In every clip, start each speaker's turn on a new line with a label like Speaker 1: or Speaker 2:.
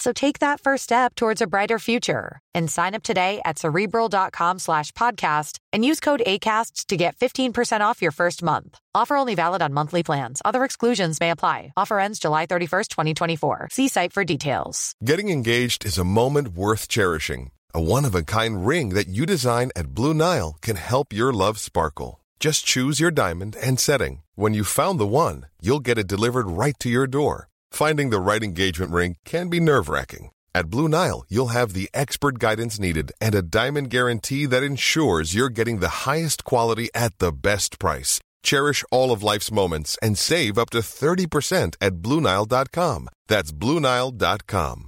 Speaker 1: So take that first step towards a brighter future and sign up today at cerebral.com slash podcast and use code ACasts to get 15% off your first month. Offer only valid on monthly plans. Other exclusions may apply. Offer ends July 31st, 2024. See site for details.
Speaker 2: Getting engaged is a moment worth cherishing. A one of a kind ring that you design at Blue Nile can help your love sparkle. Just choose your diamond and setting. When you've found the one, you'll get it delivered right to your door. Finding the right engagement ring can be nerve wracking. At Blue Nile, you'll have the expert guidance needed and a diamond guarantee that ensures you're getting the highest quality at the best price. Cherish all of life's moments and save up to 30% at BlueNile.com. That's BlueNile.com.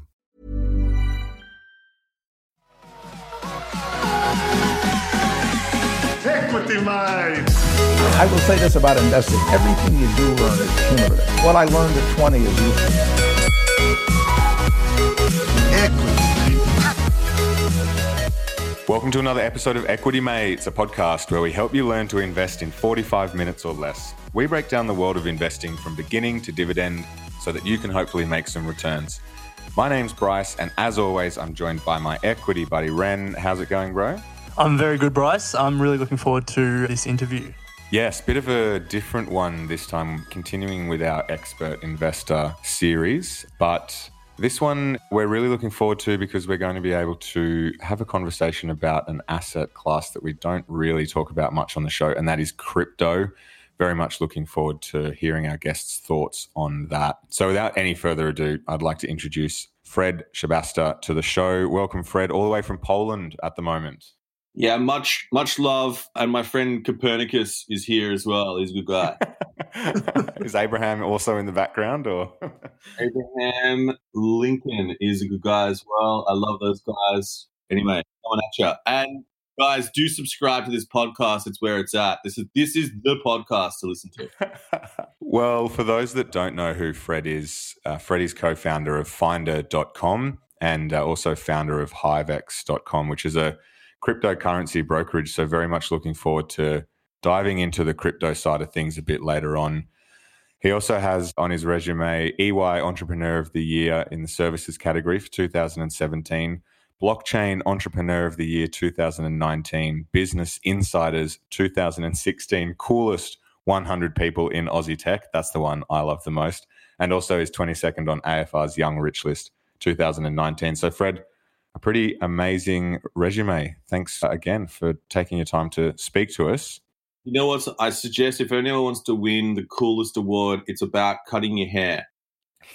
Speaker 3: Equity Mind.
Speaker 4: I will say this about investing. Everything you do learn is cumulative. What I learned at 20 is useful.
Speaker 5: Welcome to another episode of Equity Mates, a podcast where we help you learn to invest in 45 minutes or less. We break down the world of investing from beginning to dividend so that you can hopefully make some returns. My name's Bryce, and as always, I'm joined by my equity buddy Ren. How's it going, bro?
Speaker 6: I'm very good, Bryce. I'm really looking forward to this interview.
Speaker 5: Yes, bit of a different one this time, continuing with our expert investor series. But this one we're really looking forward to because we're going to be able to have a conversation about an asset class that we don't really talk about much on the show, and that is crypto. Very much looking forward to hearing our guests' thoughts on that. So, without any further ado, I'd like to introduce Fred Schebesta to the show. Welcome, Fred, all the way from Poland at the moment.
Speaker 7: Yeah, much much love, and my friend Copernicus is here as well. He's a good guy.
Speaker 5: is Abraham also in the background, or
Speaker 7: Abraham Lincoln is a good guy as well. I love those guys. Anyway, coming at you. And guys, do subscribe to this podcast. It's where it's at. This is this is the podcast to listen to.
Speaker 5: well, for those that don't know who Fred is, uh, Fred is co-founder of Finder.com and uh, also founder of HiveEx.com, which is a cryptocurrency brokerage. So, very much looking forward to diving into the crypto side of things a bit later on. He also has on his resume EY Entrepreneur of the Year in the services category for 2017, Blockchain Entrepreneur of the Year 2019, Business Insiders 2016, coolest 100 people in Aussie tech. That's the one I love the most. And also is 22nd on AFR's Young Rich List 2019. So, Fred, a pretty amazing resume. Thanks again for taking your time to speak to us.
Speaker 7: You know what? I suggest if anyone wants to win the coolest award, it's about cutting your hair.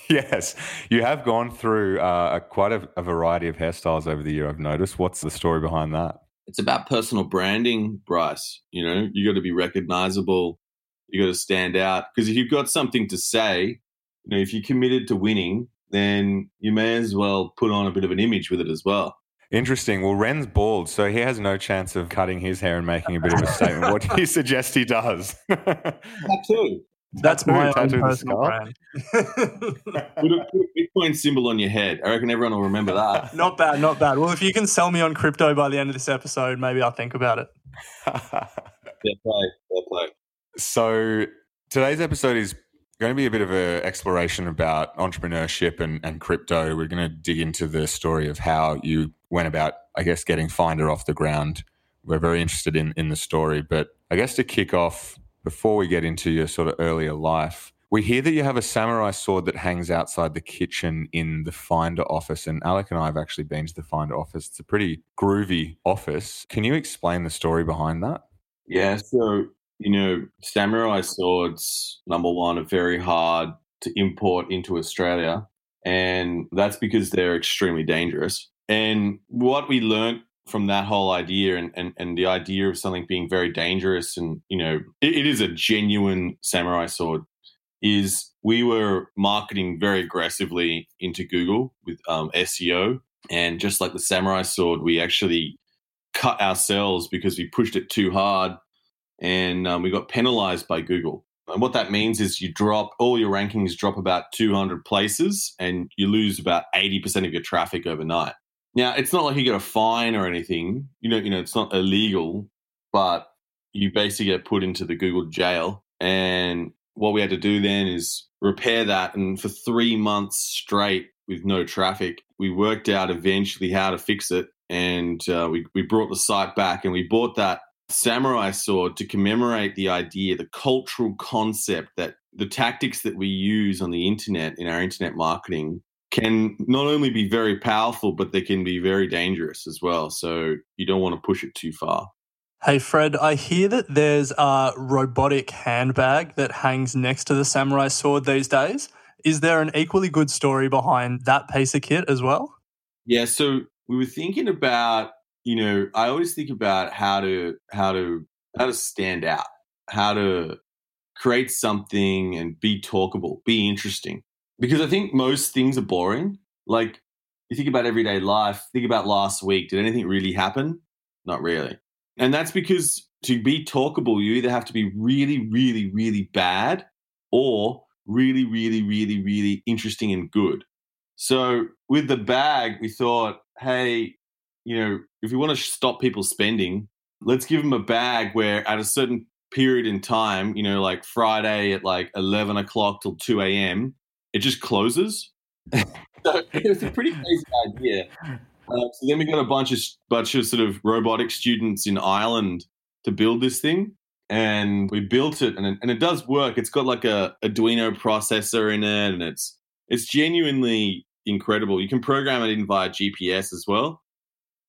Speaker 5: Yes, you have gone through uh, quite a, a variety of hairstyles over the year. I've noticed. What's the story behind that?
Speaker 7: It's about personal branding, Bryce. You know, you got to be recognizable. You got to stand out because if you've got something to say, you know, if you're committed to winning, then you may as well put on a bit of an image with it as well.
Speaker 5: Interesting. Well, Ren's bald, so he has no chance of cutting his hair and making a bit of a statement. what do you suggest he does?
Speaker 7: Tattoo.
Speaker 6: That's my
Speaker 5: tattoo
Speaker 6: own
Speaker 5: the
Speaker 6: personal
Speaker 5: skull.
Speaker 6: brand.
Speaker 7: Put a, put a Bitcoin symbol on your head. I reckon everyone will remember that.
Speaker 6: not bad, not bad. Well, if you can sell me on crypto by the end of this episode, maybe I'll think about it.
Speaker 7: Fair play. Fair play.
Speaker 5: so today's episode is going to be a bit of an exploration about entrepreneurship and, and crypto. We're going to dig into the story of how you went about, I guess, getting Finder off the ground. We're very interested in in the story, but I guess to kick off, before we get into your sort of earlier life, we hear that you have a samurai sword that hangs outside the kitchen in the Finder office. And Alec and I have actually been to the Finder office. It's a pretty groovy office. Can you explain the story behind that?
Speaker 7: Yeah, so you know, samurai swords, number one, are very hard to import into Australia. and that's because they're extremely dangerous. And what we learned from that whole idea and, and, and the idea of something being very dangerous and you know it, it is a genuine samurai sword is we were marketing very aggressively into google with um, seo and just like the samurai sword we actually cut ourselves because we pushed it too hard and um, we got penalized by google and what that means is you drop all your rankings drop about 200 places and you lose about 80% of your traffic overnight now, it's not like you get a fine or anything. You know, you know, it's not illegal, but you basically get put into the Google jail. And what we had to do then is repair that. And for three months straight with no traffic, we worked out eventually how to fix it. And uh, we, we brought the site back and we bought that samurai sword to commemorate the idea, the cultural concept that the tactics that we use on the internet in our internet marketing can not only be very powerful, but they can be very dangerous as well. So you don't want to push it too far.
Speaker 6: Hey, Fred, I hear that there's a robotic handbag that hangs next to the samurai sword these days. Is there an equally good story behind that piece of kit as well?
Speaker 7: Yeah, so we were thinking about, you know, I always think about how to how to how to stand out, how to create something and be talkable, be interesting because I think most things are boring. Like you think about everyday life, think about last week. Did anything really happen? Not really. And that's because to be talkable, you either have to be really, really, really bad or really, really, really, really interesting and good. So with the bag, we thought, hey, you know, if we want to stop people spending, let's give them a bag where at a certain period in time, you know, like Friday at like 11 o'clock till 2 a.m., it just closes. so it was a pretty crazy idea. Uh, so then we got a bunch of bunch of sort of robotic students in Ireland to build this thing, and we built it, and it, and it does work. It's got like a Arduino processor in it, and it's it's genuinely incredible. You can program it in via GPS as well.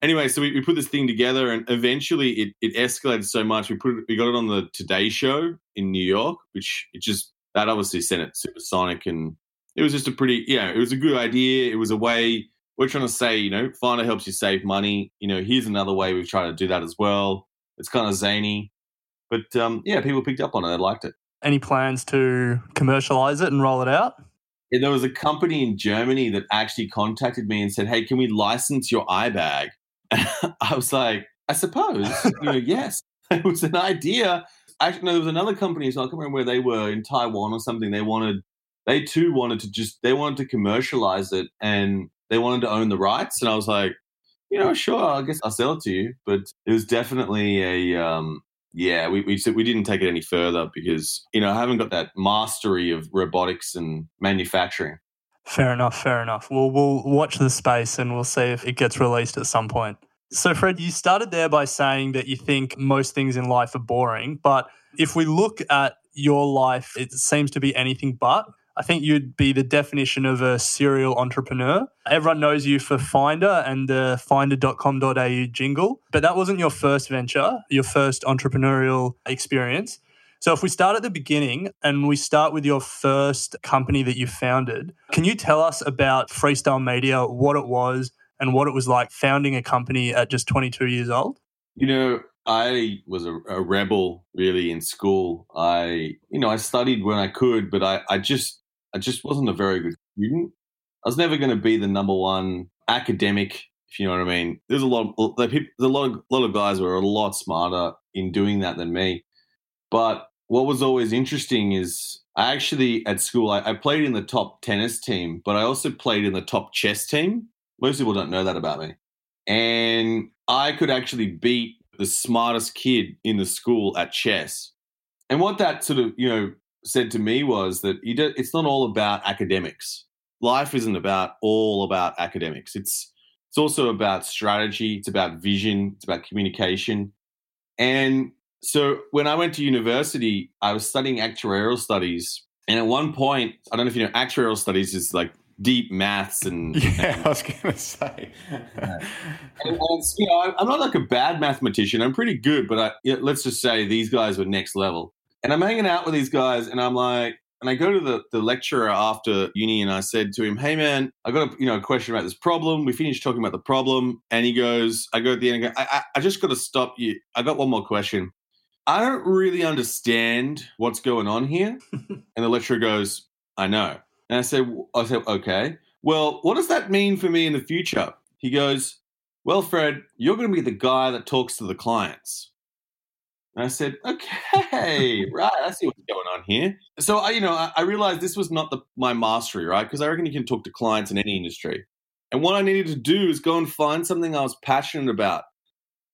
Speaker 7: Anyway, so we, we put this thing together, and eventually it, it escalated so much. We put it, we got it on the Today Show in New York, which it just that obviously sent it supersonic and it was just a pretty, yeah, it was a good idea. It was a way we're trying to say, you know, Finder helps you save money. You know, here's another way we've tried to do that as well. It's kind of zany, but um, yeah, people picked up on it. They liked it.
Speaker 6: Any plans to commercialize it and roll it out?
Speaker 7: Yeah, there was a company in Germany that actually contacted me and said, "Hey, can we license your iBag?" I was like, "I suppose, you know, yes." It was an idea. Actually, no, there was another company, so I can't remember where they were in Taiwan or something. They wanted they too wanted to just they wanted to commercialize it and they wanted to own the rights and i was like you know sure i guess i'll sell it to you but it was definitely a um, yeah we, we we didn't take it any further because you know i haven't got that mastery of robotics and manufacturing
Speaker 6: fair enough fair enough well we'll watch the space and we'll see if it gets released at some point so fred you started there by saying that you think most things in life are boring but if we look at your life it seems to be anything but I think you'd be the definition of a serial entrepreneur. Everyone knows you for Finder and the finder.com.au jingle, but that wasn't your first venture, your first entrepreneurial experience. So, if we start at the beginning and we start with your first company that you founded, can you tell us about Freestyle Media, what it was, and what it was like founding a company at just 22 years old?
Speaker 7: You know, I was a, a, rebel really in school. I, you know, I studied when I could, but I, I just I just wasn't a very good student. I was never going to be the number one academic, if you know what I mean. There's a lot of there's a lot of, lot of guys who a lot smarter in doing that than me. But what was always interesting is I actually at school I, I played in the top tennis team, but I also played in the top chess team. Most people don't know that about me, and I could actually beat the smartest kid in the school at chess. And what that sort of you know said to me was that do, it's not all about academics. Life isn't about all about academics. It's it's also about strategy. It's about vision. It's about communication. And so when I went to university, I was studying actuarial studies. And at one point, I don't know if you know, actuarial studies is like deep maths and
Speaker 5: yeah, I was going to say.
Speaker 7: and, and you know, I'm not like a bad mathematician. I'm pretty good, but I, you know, let's just say these guys were next level. And I'm hanging out with these guys, and I'm like, And I go to the, the lecturer after uni and I said to him, Hey man, I got a you know a question about this problem. We finished talking about the problem. And he goes, I go at the end and go, I, I, I just got to stop you. I got one more question. I don't really understand what's going on here. and the lecturer goes, I know. And I said, I said, okay. Well, what does that mean for me in the future? He goes, Well, Fred, you're going to be the guy that talks to the clients. And I said, okay, right, I see what's going on here. So I, you know, I, I realized this was not the, my mastery, right? Because I reckon you can talk to clients in any industry. And what I needed to do is go and find something I was passionate about.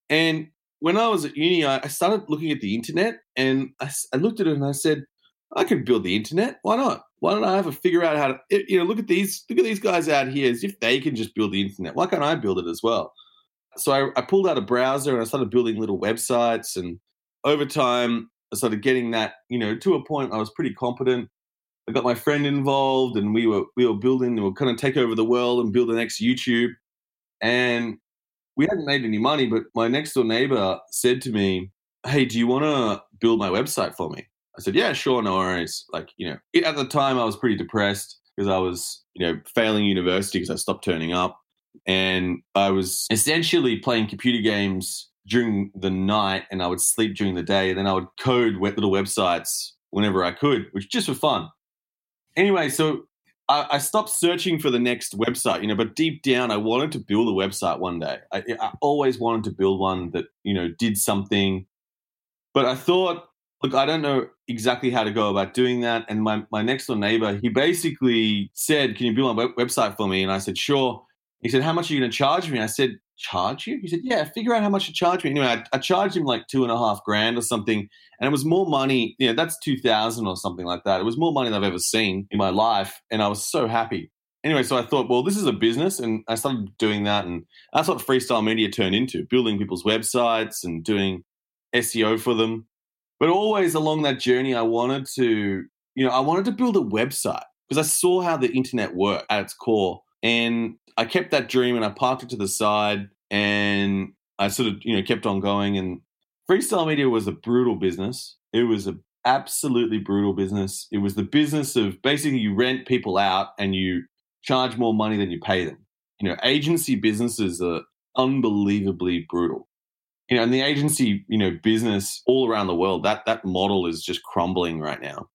Speaker 7: And when I was at uni, I, I started looking at the internet and I, I, looked at it and I said, I could build the internet. Why not? Why don't I ever figure out how to, you know, look at these, look at these guys out here as if they can just build the internet. Why can't I build it as well? So I, I pulled out a browser and I started building little websites and over time, I started getting that, you know, to a point I was pretty competent. I got my friend involved and we were we were building, we were kind of take over the world and build the next YouTube. And we hadn't made any money, but my next door neighbor said to me, Hey, do you want to build my website for me? I said, Yeah, sure, no worries. Like, you know, at the time I was pretty depressed because I was, you know, failing university because I stopped turning up. And I was essentially playing computer games during the night and I would sleep during the day. And then I would code wet little websites whenever I could, which just for fun. Anyway, so I, I, stopped searching for the next website, you know, but deep down, I wanted to build a website one day. I, I always wanted to build one that, you know, did something. But I thought, look, I don't know exactly how to go about doing that. And my, my next door neighbor, he basically said, Can you build a website for me? And I said, Sure. He said, How much are you going to charge me? I said, charge you? He said, yeah, figure out how much to charge me. Anyway, I, I, charged him like two and a half grand or something. And it was more money, you know, that's 2000 or something like that. It was more money than I've ever seen in my life. And I was so happy. Anyway, so I thought, well, this is a business. And I started doing that. And that's what freestyle media turned into building people's websites and doing SEO for them. But always along that journey, I wanted to, you know, I wanted to build a website because I saw how the internet worked at its core. And I kept that dream and I parked it to the side and I sort of, you know, kept on going. And freestyle media was a brutal business. It was a absolutely brutal business. It was the business of basically you rent people out and you charge more money than you pay them. You know, agency businesses are unbelievably brutal. You know, and the agency, you know, business all around the world, that that model is just crumbling right now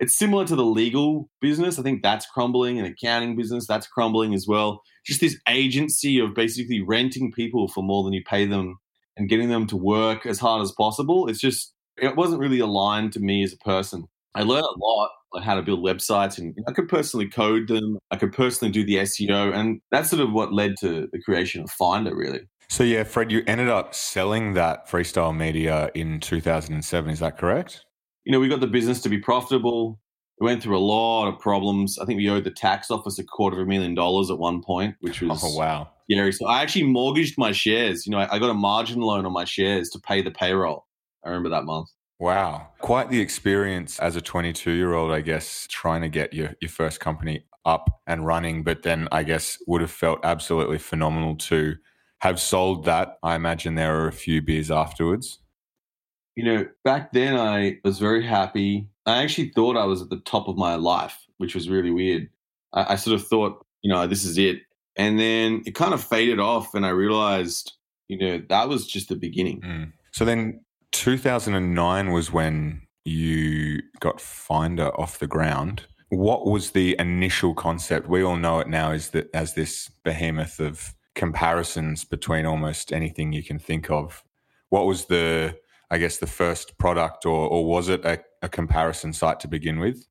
Speaker 7: it's similar to the legal business. I think that's crumbling, and accounting business that's crumbling as well. Just this agency of basically renting people for more than you pay them and getting them to work as hard as possible. It's just it wasn't really aligned to me as a person. I learned a lot on how to build websites, and I could personally code them. I could personally do the SEO, and that's sort of what led to the creation of Finder, really.
Speaker 5: So yeah, Fred, you ended up selling that freestyle media in 2007. Is that correct?
Speaker 7: You know, we got the business to be profitable. We went through a lot of problems. I think we owed the tax office a quarter of a million dollars at one point, which was
Speaker 5: oh wow.
Speaker 7: Yeah, so I actually mortgaged my shares. You know, I, I got a margin loan on my shares to pay the payroll. I remember that month.
Speaker 5: Wow. Quite the experience as a 22 year old, I guess, trying to get your, your first company up and running, but then I guess would have felt absolutely phenomenal to have sold that. I imagine there are a few beers afterwards
Speaker 7: you know, back then I was very happy. I actually thought I was at the top of my life, which was really weird. I, I sort of thought, you know, this is it. And then it kind of faded off, and I realized, you know, that was just the beginning.
Speaker 5: Mm. So then 2009 was when you got Finder off the ground. What was the initial concept? We all know it now as that as this behemoth of comparisons between almost anything you can think of. What was the I guess, the first product, or, or was it a, a comparison site to begin with?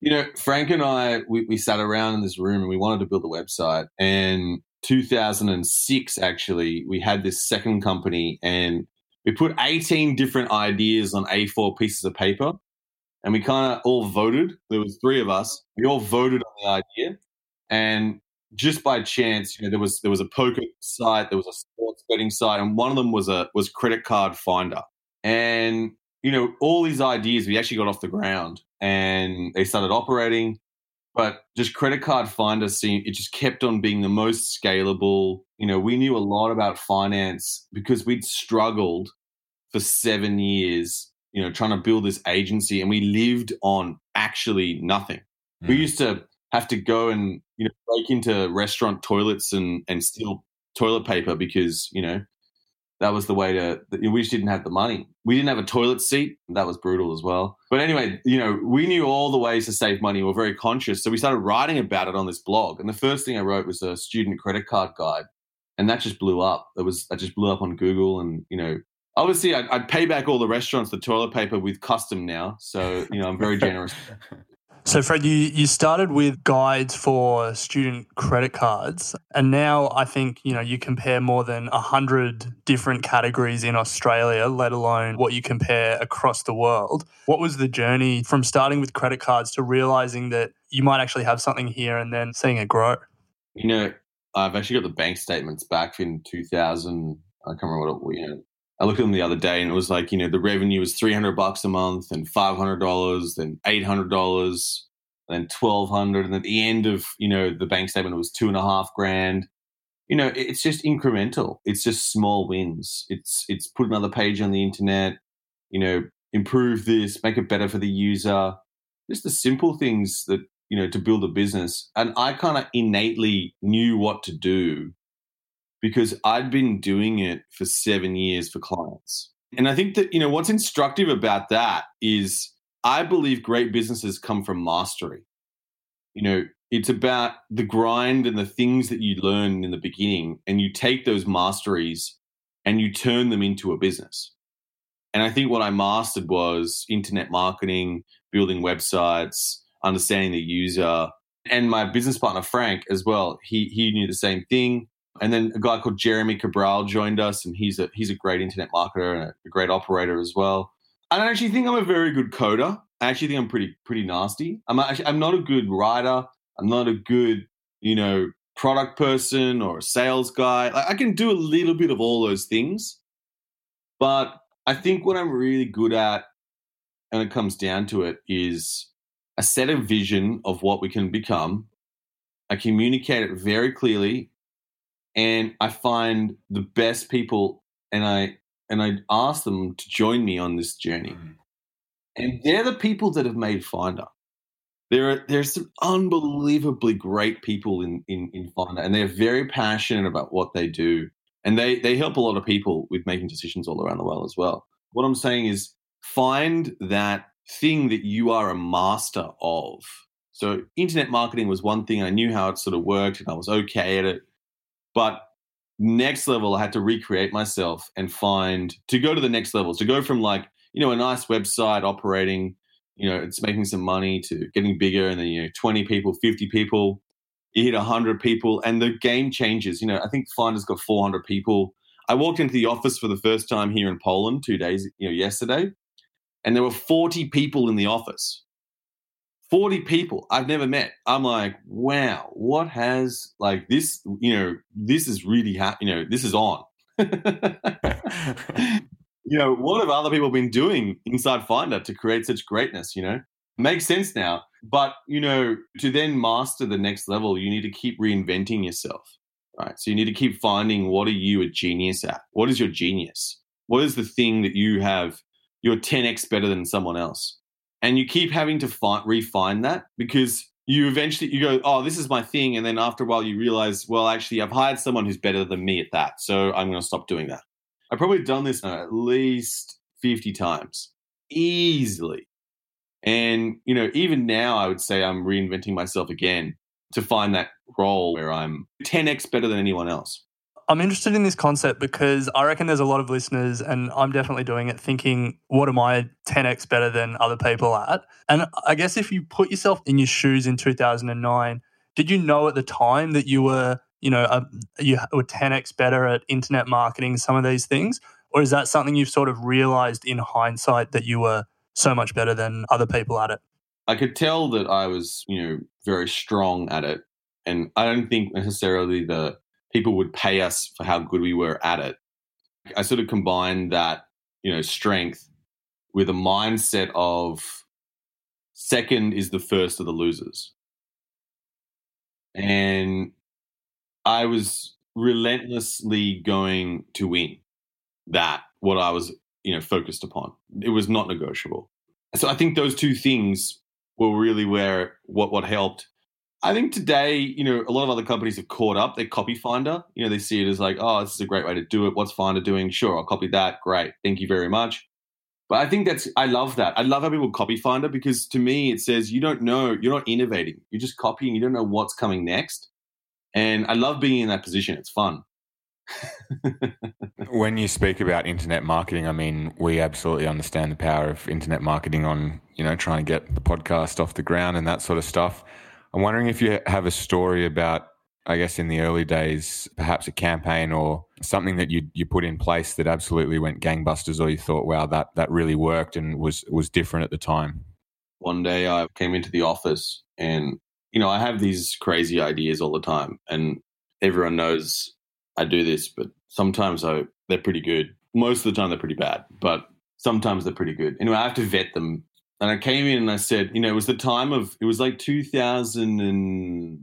Speaker 7: You know, Frank and I, we, we sat around in this room and we wanted to build a website. And 2006, actually, we had this second company and we put 18 different ideas on A4 pieces of paper and we kind of all voted. There was three of us. We all voted on the idea. And just by chance, you know, there was there was a poker site, there was a sports betting site, and one of them was a was credit card finder. And, you know, all these ideas we actually got off the ground and they started operating. But just credit card finder seemed it just kept on being the most scalable. You know, we knew a lot about finance because we'd struggled for seven years you know, trying to build this agency, and we lived on actually nothing. We
Speaker 5: Mm.
Speaker 7: used to have to go and you know break into restaurant toilets and and steal toilet paper because you know that was the way to. We just didn't have the money. We didn't have a toilet seat. That was brutal as well. But anyway, you know, we knew all the ways to save money. We were very conscious, so we started writing about it on this blog. And the first thing I wrote was a student credit card guide, and that just blew up. It was that just blew up on Google, and you know. Obviously, I'd, I'd pay back all the restaurants the toilet paper with custom now, so you know I'm very generous.
Speaker 6: So, Fred, you, you started with guides for student credit cards, and now I think you know you compare more than hundred different categories in Australia, let alone what you compare across the world. What was the journey from starting with credit cards to realizing that you might actually have something here, and then seeing it grow?
Speaker 7: You know, I've actually got the bank statements back in 2000. I can't remember what it, you know. I looked at them the other day, and it was like you know the revenue was 300 bucks a month, and 500 dollars, then 800 dollars, then 1200, and at the end of you know the bank statement it was two and a half grand. You know, it's just incremental. It's just small wins. It's it's put another page on the internet. You know, improve this, make it better for the user. Just the simple things that you know to build a business. And I kind of innately knew what to do because I'd been doing it for seven years for clients. And I think that, you know, what's instructive about that is I believe great businesses come from mastery. You know, it's about the grind and the things that you learn in the beginning, and you take those masteries and you turn them into a business. And I think what I mastered was internet marketing, building websites, understanding the user, and my business partner Frank as well. He he knew the same thing. And then a guy called Jeremy Cabral joined us, and he's a he's a great internet marketer and a great operator as well. I don't actually think I'm a very good coder. I actually think I'm pretty pretty nasty. I'm actually I'm not a good writer. I'm not a good you know product person or a sales guy. Like, I can do a little bit of all those things, but I think what I'm really good at, and it comes down to it, is a set of vision of what we can become. I communicate it very clearly and I find the best people and I and I ask them to join me on this journey. Mm-hmm. And they're the people that have made Finder. There are there's some unbelievably great people in, in, in Finder and they're very passionate about what they do. And they, they help a lot of people with making decisions all around the world as well. What I'm saying is find that thing that you are a master of. So internet marketing was one thing. I knew how it sort of worked and I was okay at it. But next level, I had to recreate myself and find to go to the next level, to go from like, you know, a nice website operating, you know, it's making some money to getting bigger and then, you know, 20 people, 50 people, you hit 100 people and the game changes. You know, I think Finder's got 400 people. I walked into the office for the first time here in Poland two days, you know, yesterday, and there were 40 people in the office. 40 people I've never met. I'm like, wow, what has like this, you know, this is really, ha- you know, this is on. you know, what have other people been doing inside Finder to create such greatness, you know? Makes sense now. But, you know, to then master the next level, you need to keep reinventing yourself, right? So you need to keep finding what are you a genius at? What is your genius? What is the thing that you have, you're 10x better than someone else? And you keep having to find, refine that because you eventually you go oh this is my thing. And then after a while you realize well actually i've hired someone who's better than me at that so i'm going to stop doing that. I've probably done this uh, at least 50 times. Easily. And you know even now i would say i'm reinventing myself again to find that role where i'm 10x better than anyone else
Speaker 6: I'm interested in this concept because I reckon there's a lot of listeners, and I'm definitely doing it, thinking, what am I 10x better than other people at? And I guess if you put yourself in your shoes in 2009, did you know at the time that you were, you know, a, you were 10x better at internet marketing, some of these things? Or is that something you've sort of realized in hindsight that you were so much better than other people at it?
Speaker 7: I could tell that I was, you know, very strong at it. And I don't think necessarily the people would pay us for how good we were at it. I sort of combined that, you know, strength with a mindset of second is the first of the losers. And I was relentlessly going to win that, what I was you know, focused upon. It was not negotiable. So I think those two things were really where what what helped. I think today, you know, a lot of other companies have caught up. They copy Finder. You know, they see it as like, oh, this is a great way to do it. What's Finder doing? Sure, I'll copy that. Great. Thank you very much. But I think that's I love that. I love how people copy Finder because to me it says you don't know, you're not innovating. You're just copying, you don't know what's coming next. And I love being in that position. It's fun.
Speaker 5: when you speak about internet marketing, I mean, we absolutely understand the power of internet marketing on, you know, trying to get the podcast off the ground and that sort of stuff. I'm wondering if you have a story about, I guess, in the early days, perhaps a campaign or something that you you put in place that absolutely went gangbusters, or you thought, wow, that that really worked and was was different at the time.
Speaker 7: One day, I came into the office, and you know, I have these crazy ideas all the time, and everyone knows I do this, but sometimes I, they're pretty good. Most of the time, they're pretty bad, but sometimes they're pretty good. Anyway, I have to vet them. And I came in and I said, you know, it was the time of, it was like 2000 and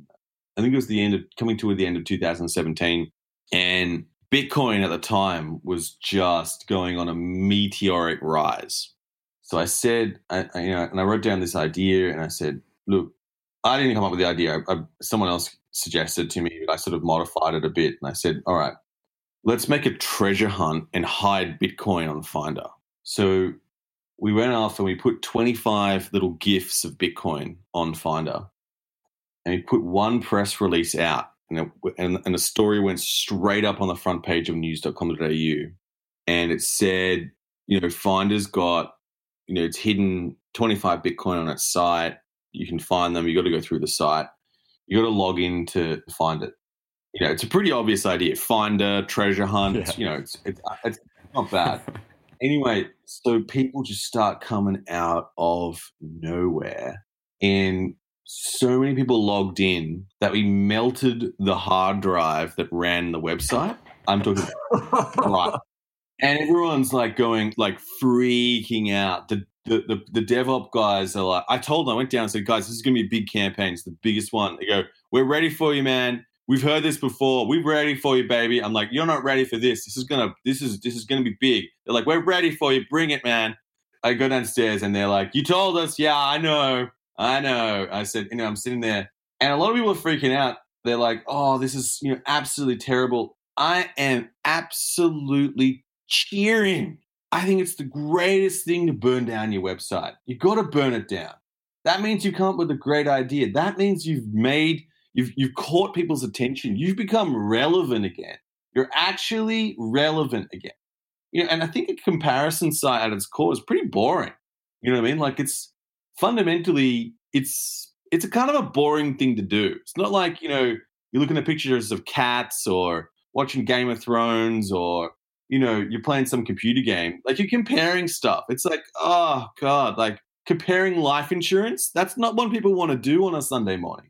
Speaker 7: I think it was the end of, coming toward the end of 2017. And Bitcoin at the time was just going on a meteoric rise. So I said, I, I, you know, and I wrote down this idea and I said, look, I didn't come up with the idea. I, someone else suggested to me. I sort of modified it a bit, and I said, "All right, let's make a treasure hunt and hide Bitcoin on Finder." So we went off and we put 25 little gifts of Bitcoin on Finder, and we put one press release out, and it, and, and the story went straight up on the front page of news.com.au, and it said, you know, Finder's got, you know, it's hidden 25 Bitcoin on its site. You can find them. You got to go through the site you got to log in to find it. You know, it's a pretty obvious idea. Finder, treasure hunt. Yeah. You know, it's, it's, it's not bad. anyway, so people just start coming out of nowhere, and so many people logged in that we melted the hard drive that ran the website. I'm talking right. And everyone's like going like freaking out. The the, the, the DevOps guys are like, I told them, I went down and said, guys, this is going to be a big campaign. It's the biggest one. They go, we're ready for you, man. We've heard this before. We're ready for you, baby. I'm like, you're not ready for this. This is gonna, this is, this is gonna be big. They're like, we're ready for you. Bring it, man. I go downstairs and they're like, you told us. Yeah, I know. I know. I said, you know, I'm sitting there and a lot of people are freaking out. They're like, oh, this is, you know, absolutely terrible. I am absolutely cheering I think it's the greatest thing to burn down your website. You've got to burn it down. That means you come up with a great idea. That means you've made, you've, you've caught people's attention. You've become relevant again. You're actually relevant again. You know, and I think a comparison site at its core is pretty boring. You know what I mean? Like it's fundamentally, it's it's a kind of a boring thing to do. It's not like, you know, you're looking at pictures of cats or watching Game of Thrones or you know, you're playing some computer game. Like you're comparing stuff. It's like, oh God, like comparing life insurance. That's not what people want to do on a Sunday morning.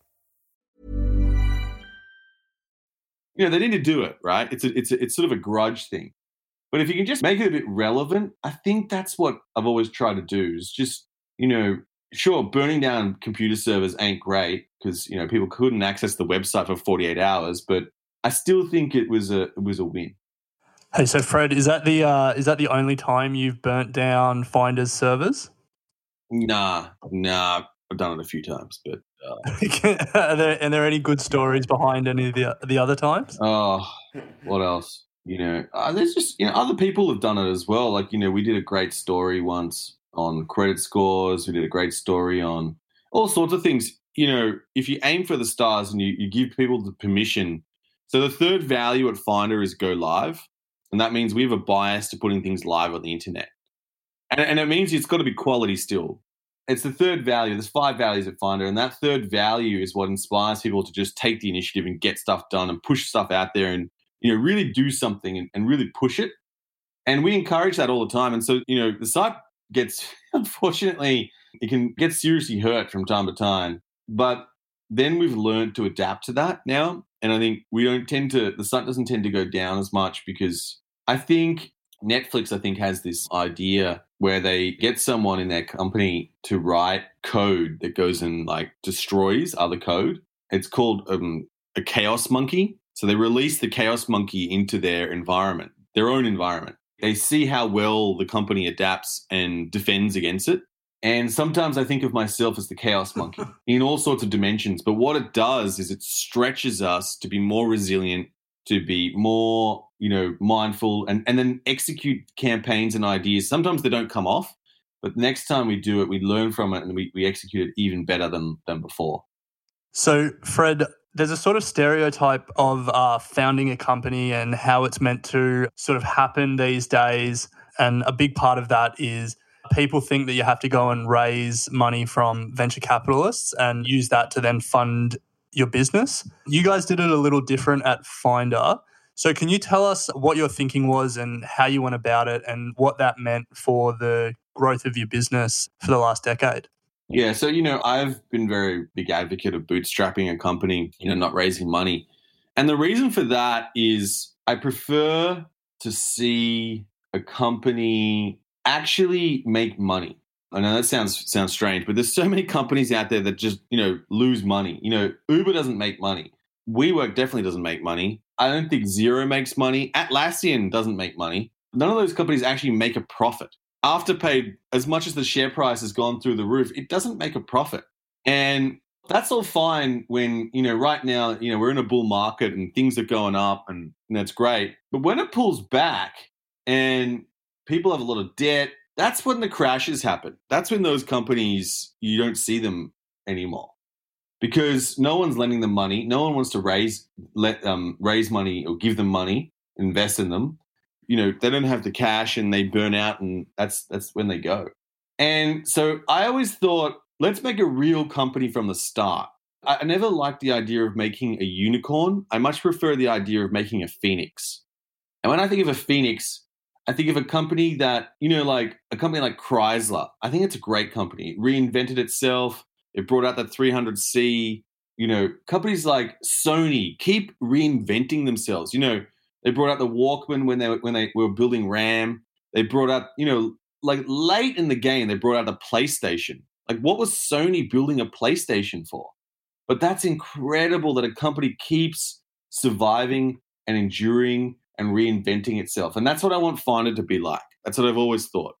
Speaker 7: You know, they need to do it, right? It's a, it's a, it's sort of a grudge thing. But if you can just make it a bit relevant, I think that's what I've always tried to do is just, you know, sure, burning down computer servers ain't great because you know people couldn't access the website for 48 hours, but I still think it was a it was a win.
Speaker 6: Hey, so Fred, is that the uh, is that the only time you've burnt down Finder's servers?
Speaker 7: Nah, nah. I've done it a few times, but
Speaker 6: are there are there any good stories behind any of the the other times?
Speaker 7: Oh, what else? You know, uh, there's just you know other people have done it as well. Like you know, we did a great story once on credit scores. We did a great story on all sorts of things. You know, if you aim for the stars and you, you give people the permission. So the third value at Finder is go live, and that means we have a bias to putting things live on the internet, and, and it means it's got to be quality still. It's the third value. There's five values at Finder, and that third value is what inspires people to just take the initiative and get stuff done and push stuff out there and you know, really do something and, and really push it. And we encourage that all the time. And so, you know, the site gets, unfortunately, it can get seriously hurt from time to time. But then we've learned to adapt to that now. And I think we don't tend to, the site doesn't tend to go down as much because I think Netflix, I think, has this idea where they get someone in their company to write code that goes and like destroys other code. It's called um, a chaos monkey. So they release the Chaos Monkey into their environment, their own environment. They see how well the company adapts and defends against it. And sometimes I think of myself as the Chaos Monkey in all sorts of dimensions. But what it does is it stretches us to be more resilient, to be more, you know, mindful and, and then execute campaigns and ideas. Sometimes they don't come off, but next time we do it, we learn from it and we, we execute it even better than, than before.
Speaker 6: So, Fred, there's a sort of stereotype of uh, founding a company and how it's meant to sort of happen these days. And a big part of that is people think that you have to go and raise money from venture capitalists and use that to then fund your business. You guys did it a little different at Finder. So, can you tell us what your thinking was and how you went about it and what that meant for the growth of your business for the last decade?
Speaker 7: Yeah, so you know, I've been very big advocate of bootstrapping a company, you know, not raising money. And the reason for that is I prefer to see a company actually make money. I know that sounds sounds strange, but there's so many companies out there that just, you know, lose money. You know, Uber doesn't make money. WeWork definitely doesn't make money. I don't think Xero makes money. Atlassian doesn't make money. None of those companies actually make a profit. Afterpay, as much as the share price has gone through the roof, it doesn't make a profit. And that's all fine when, you know, right now, you know, we're in a bull market and things are going up and, and that's great. But when it pulls back and people have a lot of debt, that's when the crashes happen. That's when those companies, you don't see them anymore. Because no one's lending them money. No one wants to raise, let um, raise money or give them money, invest in them. You know they don't have the cash and they burn out and that's that's when they go. And so i always thought let's make a real company from the start. I never liked the idea of making a unicorn. I much prefer the idea of making a phoenix. And when i think of a phoenix i think of a company that you know like a company like chrysler i think it's a great company it reinvented itself it brought out the 300c you know companies like sony keep reinventing themselves you know they brought out the Walkman when they when they were building RAM. They brought out, you know, like late in the game, they brought out the PlayStation. Like, what was Sony building a PlayStation for? But that's incredible that a company keeps surviving and enduring and reinventing itself. And that's what I want Finder to be like. That's what I've always thought.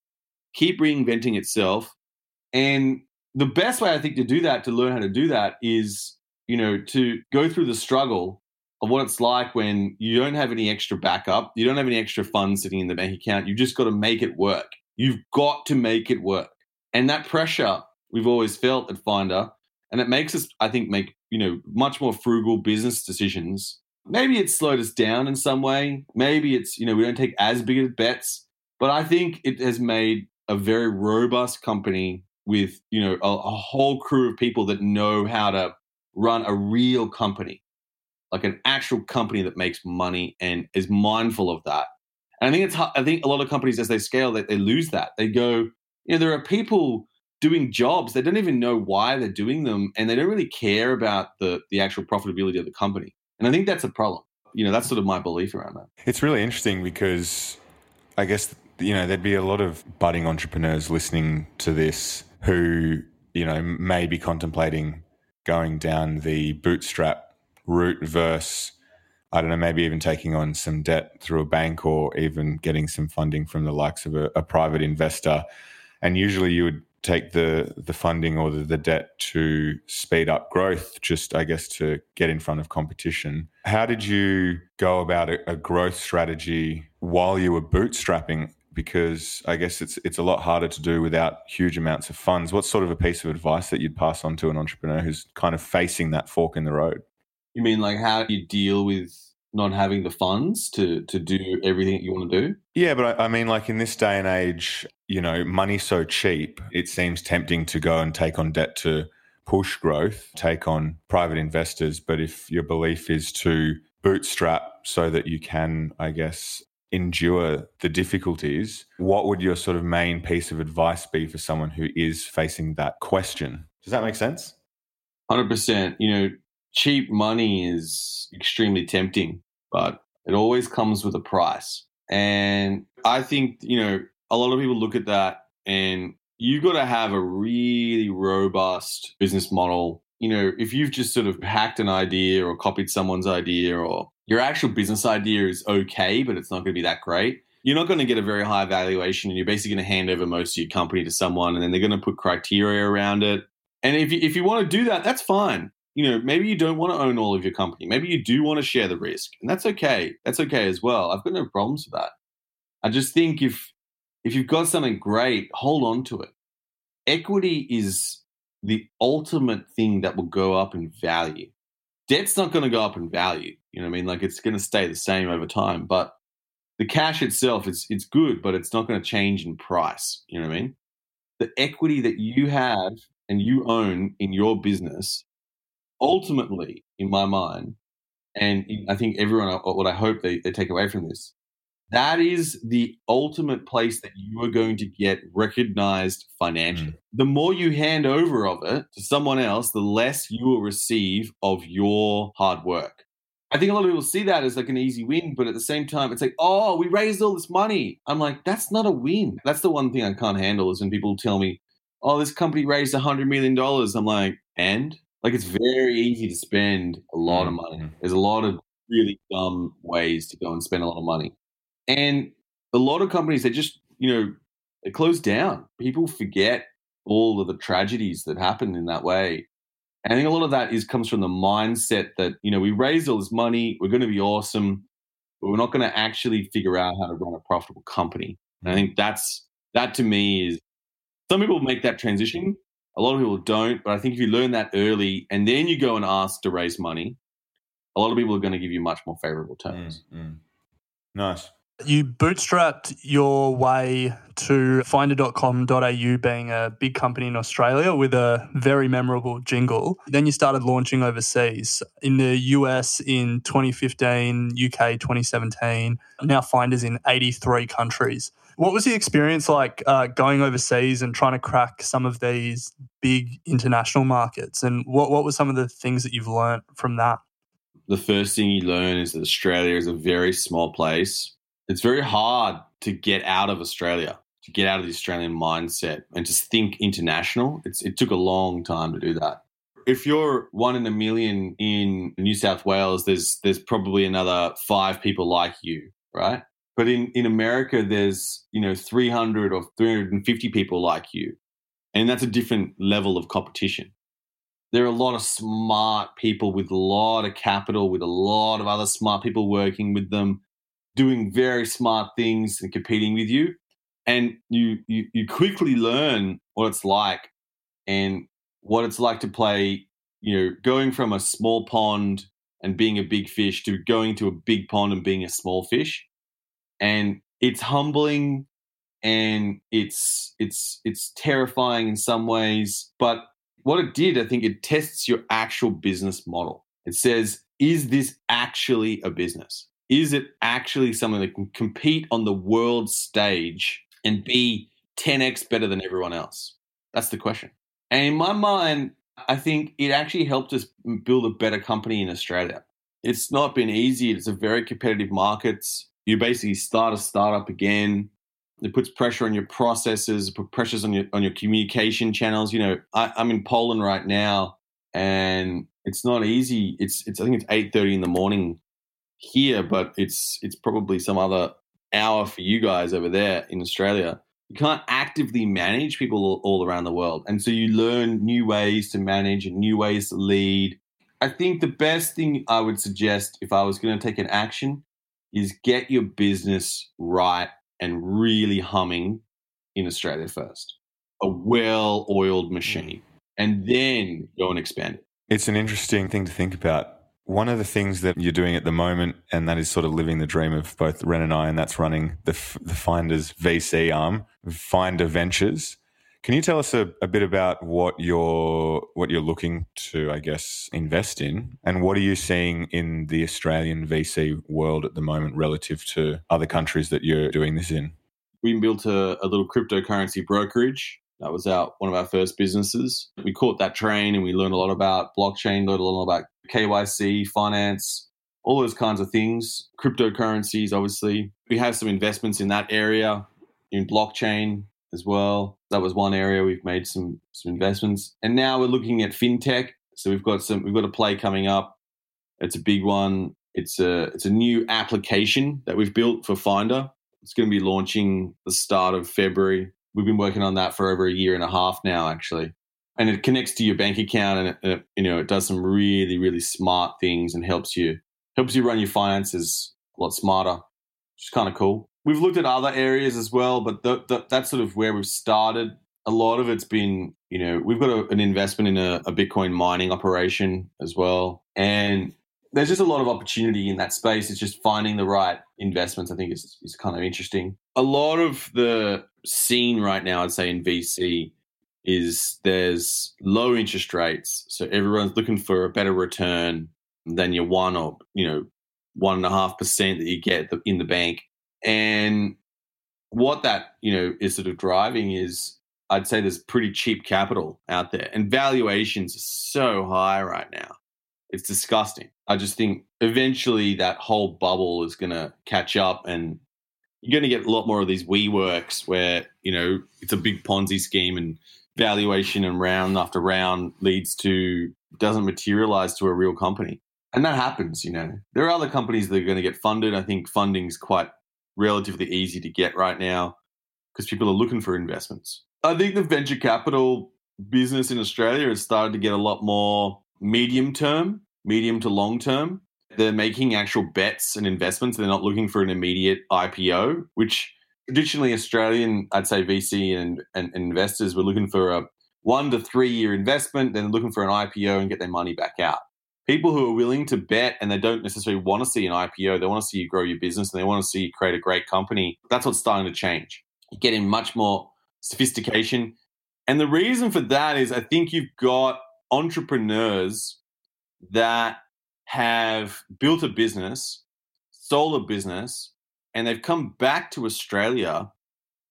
Speaker 7: Keep reinventing itself. And the best way I think to do that, to learn how to do that, is, you know, to go through the struggle of what it's like when you don't have any extra backup, you don't have any extra funds sitting in the bank account. You just got to make it work. You've got to make it work. And that pressure we've always felt at Finder, and it makes us, I think, make, you know, much more frugal business decisions. Maybe it's slowed us down in some way. Maybe it's, you know, we don't take as big of bets, but I think it has made a very robust company with, you know, a, a whole crew of people that know how to run a real company like an actual company that makes money and is mindful of that. And I think it's I think a lot of companies as they scale they, they lose that. They go, you know, there are people doing jobs they don't even know why they're doing them and they don't really care about the the actual profitability of the company. And I think that's a problem. You know, that's sort of my belief around that.
Speaker 5: It's really interesting because I guess you know there'd be a lot of budding entrepreneurs listening to this who you know may be contemplating going down the bootstrap route versus I don't know, maybe even taking on some debt through a bank or even getting some funding from the likes of a, a private investor. And usually you would take the the funding or the, the debt to speed up growth, just I guess to get in front of competition. How did you go about a, a growth strategy while you were bootstrapping? Because I guess it's it's a lot harder to do without huge amounts of funds. What's sort of a piece of advice that you'd pass on to an entrepreneur who's kind of facing that fork in the road?
Speaker 7: You mean like how you deal with not having the funds to to do everything that you want to do?
Speaker 5: Yeah, but I, I, mean, like in this day and age, you know, money's so cheap, it seems tempting to go and take on debt to push growth, take on private investors. But if your belief is to bootstrap so that you can, I guess, endure the difficulties, what would your sort of main piece of advice be for someone who is facing that question? Does that make sense?
Speaker 7: 100%. You know, cheap money is extremely tempting, but it always comes with a price. And I think, you know, a lot of people look at that and you've got to have a really robust business model. You know, if you've just sort of hacked an idea or copied someone's idea or your actual business idea is okay, but it's not going to be that great, you're not going to get a very high valuation and you're basically going to hand over most of your company to someone and then they're going to put criteria around it. And if you, if you want to do that, that's fine you know, maybe you don't want to own all of your company. Maybe you do want to share the risk, and that's okay. That's okay as well. I've got no problems with that. I just think if if you've got something great, hold on to it. Equity is the ultimate thing that will go up in value. Debt's not going to go up in value. You know what I mean? Like it's going to stay the same over time, but the cash itself it's it's good, but it's not going to change in price. You know what I mean? The equity that you have and you own in your business ultimately, in my mind, and I think everyone, uh, what I hope they, they take away from this, that is the ultimate place that you are going to get recognized financially. Mm. The more you hand over of it to someone else, the less you will receive of your hard work. I think a lot of people see that as like an easy win, but at the same time, it's like, oh, we raised all this money. I'm like, that's not a win. That's the one thing I can't handle is when people tell me, oh, this company raised a $100 million. I'm like, and? Like it's very easy to spend a lot of money. Mm-hmm. There's a lot of really dumb ways to go and spend a lot of money. And a lot of companies, they just, you know, they close down. People forget all of the tragedies that happened in that way. And I think a lot of that is comes from the mindset that, you know, we raised all this money, we're going to be awesome, but we're not going to actually figure out how to run a profitable company. And I think that's that to me is some people make that transition a lot of people don't, but I think if you learn that early and then you go and ask to raise money, a lot of people are going to give you much more favorable terms.
Speaker 5: Mm, mm. Nice.
Speaker 6: You bootstrapped your way to finder.com.au being a big company in Australia with a very memorable jingle. Then you started launching overseas in the US in 2015, UK 2017, now Finders in 83 countries. What was the experience like uh, going overseas and trying to crack some of these big international markets? And what, what were some of the things that you've learned from that?
Speaker 7: The first thing you learn is that Australia is a very small place. It's very hard to get out of Australia, to get out of the Australian mindset and just think international. It's, it took a long time to do that if you're one in a million in New South Wales, there's there's probably another five people like you, right? But in, in America, there's, you know, 300 or 350 people like you. And that's a different level of competition. There are a lot of smart people with a lot of capital, with a lot of other smart people working with them, doing very smart things and competing with you. And you, you, you quickly learn what it's like and what it's like to play, you know, going from a small pond and being a big fish to going to a big pond and being a small fish and it's humbling and it's it's it's terrifying in some ways but what it did i think it tests your actual business model it says is this actually a business is it actually something that can compete on the world stage and be 10x better than everyone else that's the question and in my mind i think it actually helped us build a better company in australia it's not been easy it's a very competitive market you basically start a startup again. It puts pressure on your processes, put pressures on your on your communication channels. You know, I, I'm in Poland right now, and it's not easy. It's it's I think it's eight thirty in the morning here, but it's it's probably some other hour for you guys over there in Australia. you can't actively manage people all, all around the world. And so you learn new ways to manage and new ways to lead. I think the best thing I would suggest if I was going to take an action is get your business right and really humming in Australia first. A well oiled machine. Mm. And then go and expand it.
Speaker 5: It's an interesting thing to think about. One of the things that you're doing at the moment, and that is sort of living the dream of both Ren and I, and that's running the, the Finders VC arm, Finder Ventures. Can you tell us a, a, bit about what you're what you're looking to, I guess, invest in, and what are you seeing in the Australian VC world at the moment relative to other countries that you're doing this in?
Speaker 7: We built a, a little cryptocurrency brokerage. That was our one of our first businesses. We caught that train and we learned a lot about blockchain, learned a lot about KYC, finance, all those kinds of things. Cryptocurrencies, obviously. We have some investments in that area, in blockchain, as well. That was one area we've made some some investments, and now we're looking at fintech. So we've got some we've got a play coming up. It's a big one. It's a it's a new application that we've built for Finder. It's going to be launching the start of February. We've been working on that for over a year and a half now, actually. And it connects to your bank account, and it, you know it does some really really smart things and helps you helps you run your finances a lot smarter, which is kind of cool. We've looked at other areas as well, but the, the, that's sort of where we've started. A lot of it's been, you know, we've got a, an investment in a, a Bitcoin mining operation as well. And there's just a lot of opportunity in that space. It's just finding the right investments, I think, is, is kind of interesting. A lot of the scene right now, I'd say, in VC is there's low interest rates. So everyone's looking for a better return than your one or, you know, one and a half percent that you get in the bank. And what that, you know, is sort of driving is I'd say there's pretty cheap capital out there and valuations are so high right now. It's disgusting. I just think eventually that whole bubble is going to catch up and you're going to get a lot more of these WeWorks where, you know, it's a big Ponzi scheme and valuation and round after round leads to doesn't materialize to a real company. And that happens, you know. There are other companies that are going to get funded. I think funding's quite relatively easy to get right now because people are looking for investments. I think the venture capital business in Australia has started to get a lot more medium term, medium to long term. They're making actual bets and investments. They're not looking for an immediate IPO, which traditionally Australian, I'd say VC and, and, investors were looking for a one to three year investment, then looking for an IPO and get their money back out people who are willing to bet and they don't necessarily want to see an IPO, they want to see you grow your business and they want to see you create a great company. That's what's starting to change. getting much more sophistication. And the reason for that is I think you've got entrepreneurs that have built a business, sold a business, and they've come back to Australia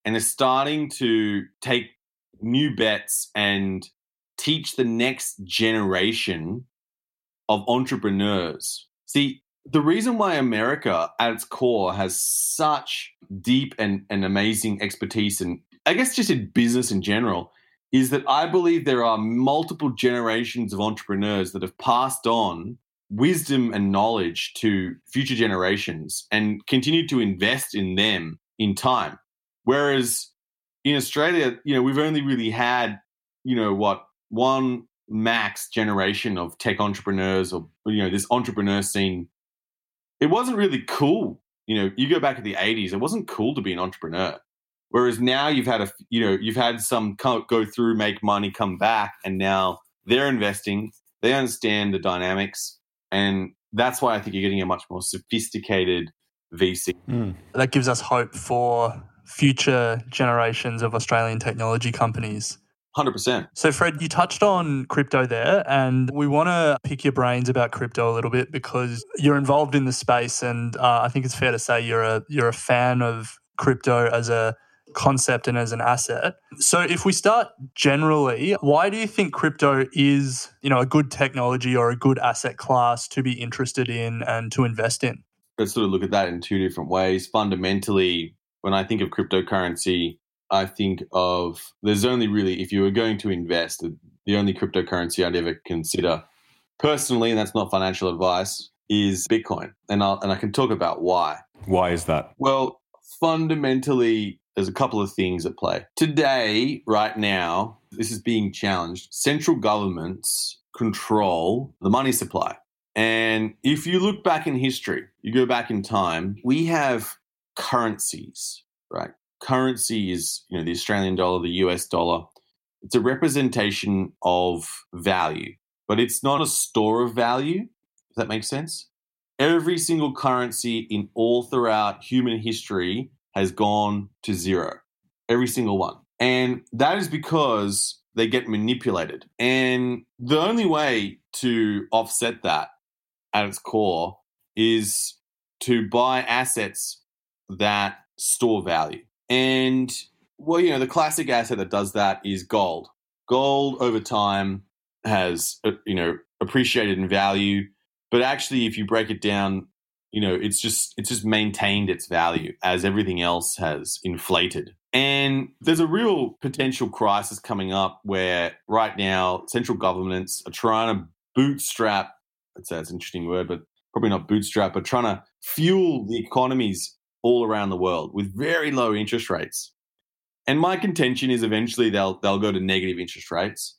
Speaker 7: and they're starting to take new bets and teach the next generation of entrepreneurs. See, the reason why America at its core has such deep and, and amazing expertise and I guess just in business in general is that I believe there are multiple generations of entrepreneurs that have passed on wisdom and knowledge to future generations and continue to invest in them in time. Whereas in Australia, you know, we've only really had, you know, what, one max generation of tech entrepreneurs or you know this entrepreneur scene it wasn't really cool you know you go back to the 80s it wasn't cool to be an entrepreneur whereas now you've had a you know you've had some go through make money come back and now they're investing they understand the dynamics and that's why i think you're getting a much more sophisticated vc
Speaker 6: mm. that gives us hope for future generations of australian technology companies
Speaker 7: 100%.
Speaker 6: So, Fred, you touched on crypto there, and we want to pick your brains about crypto a little bit because you're involved in the space, and uh, I think it's fair to say you're a you're a fan of crypto as a concept and as an asset. So, if we start generally, why do you think crypto is you know a good technology or a good asset class to be interested in and to invest in?
Speaker 7: Let's sort of look at that in two different ways. Fundamentally, when I think of cryptocurrency, I think of there's only really if you were going to invest, the only cryptocurrency I'd ever consider personally, and that's not financial advice, is Bitcoin. And I'll and I can talk about why.
Speaker 5: Why is that?
Speaker 7: Well, fundamentally, there's a couple of things at play. Today, right now, this is being challenged. Central governments control the money supply. And if you look back in history, you go back in time, we have currencies, right? Currency is, you know, the Australian dollar, the US dollar. It's a representation of value, but it's not a store of value. Does that make sense? Every single currency in all throughout human history has gone to zero. Every single one. And that is because they get manipulated. And the only way to offset that at its core is to buy assets that store value. And well, you know, the classic asset that does that is gold. Gold over time has, uh, you know, appreciated in value, but actually, if you break it down, you know, it's just it's just maintained its value as everything else has inflated. And there's a real potential crisis coming up where right now central governments are trying to bootstrap. It's an interesting word, but probably not bootstrap, but trying to fuel the economies all around the world with very low interest rates. And my contention is eventually they'll they'll go to negative interest rates.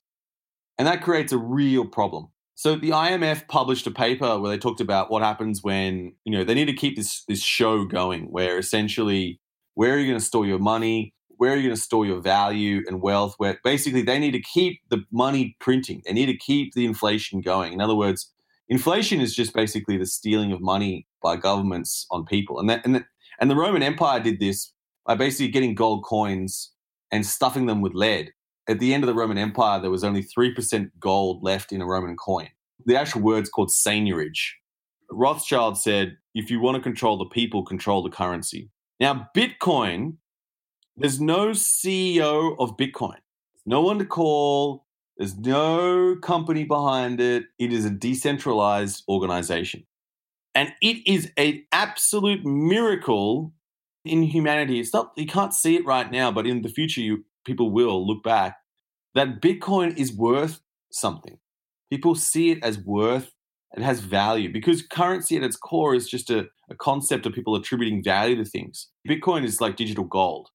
Speaker 7: And that creates a real problem. So the IMF published a paper where they talked about what happens when, you know, they need to keep this this show going where essentially where are you going to store your money? Where are you going to store your value and wealth? Where basically they need to keep the money printing. They need to keep the inflation going. In other words, inflation is just basically the stealing of money by governments on people. And that, and that, and the Roman Empire did this by basically getting gold coins and stuffing them with lead. At the end of the Roman Empire, there was only 3% gold left in a Roman coin. The actual word's called seigniorage. Rothschild said, if you want to control the people, control the currency. Now, Bitcoin, there's no CEO of Bitcoin. No one to call. There's no company behind it. It is a decentralized organization. And it is an absolute miracle in humanity. It's not you can't see it right now, but in the future you people will look back that Bitcoin is worth something. People see it as worth it has value because currency at its core is just a, a concept of people attributing value to things. Bitcoin is like digital gold.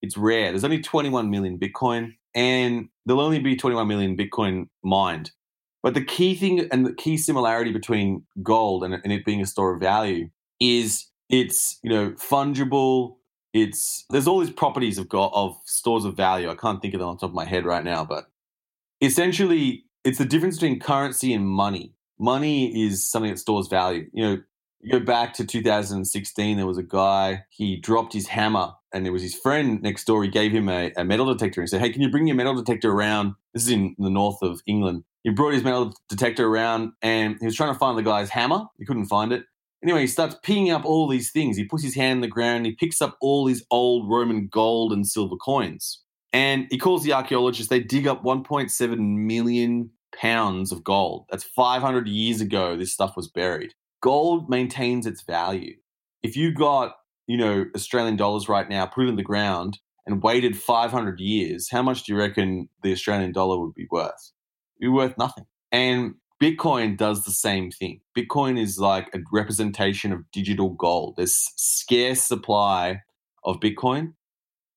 Speaker 7: It's rare. There's only 21 million Bitcoin, and there'll only be 21 million Bitcoin mined. But the key thing and the key similarity between gold and, and it being a store of value is it's you know fungible. It's there's all these properties of got of stores of value. I can't think of them on top of my head right now, but essentially it's the difference between currency and money. Money is something that stores value. You know, you go back to 2016, there was a guy, he dropped his hammer and there was his friend next door. He gave him a, a metal detector and said, Hey, can you bring your metal detector around? This is in the north of England. He brought his metal detector around and he was trying to find the guy's hammer. He couldn't find it. Anyway, he starts picking up all these things. He puts his hand in the ground. He picks up all these old Roman gold and silver coins. And he calls the archaeologists. They dig up 1.7 million pounds of gold. That's 500 years ago, this stuff was buried. Gold maintains its value. If you got, you know, Australian dollars right now, put it in the ground and waited 500 years, how much do you reckon the Australian dollar would be worth? It'd be worth nothing. And Bitcoin does the same thing. Bitcoin is like a representation of digital gold. There's scarce supply of Bitcoin,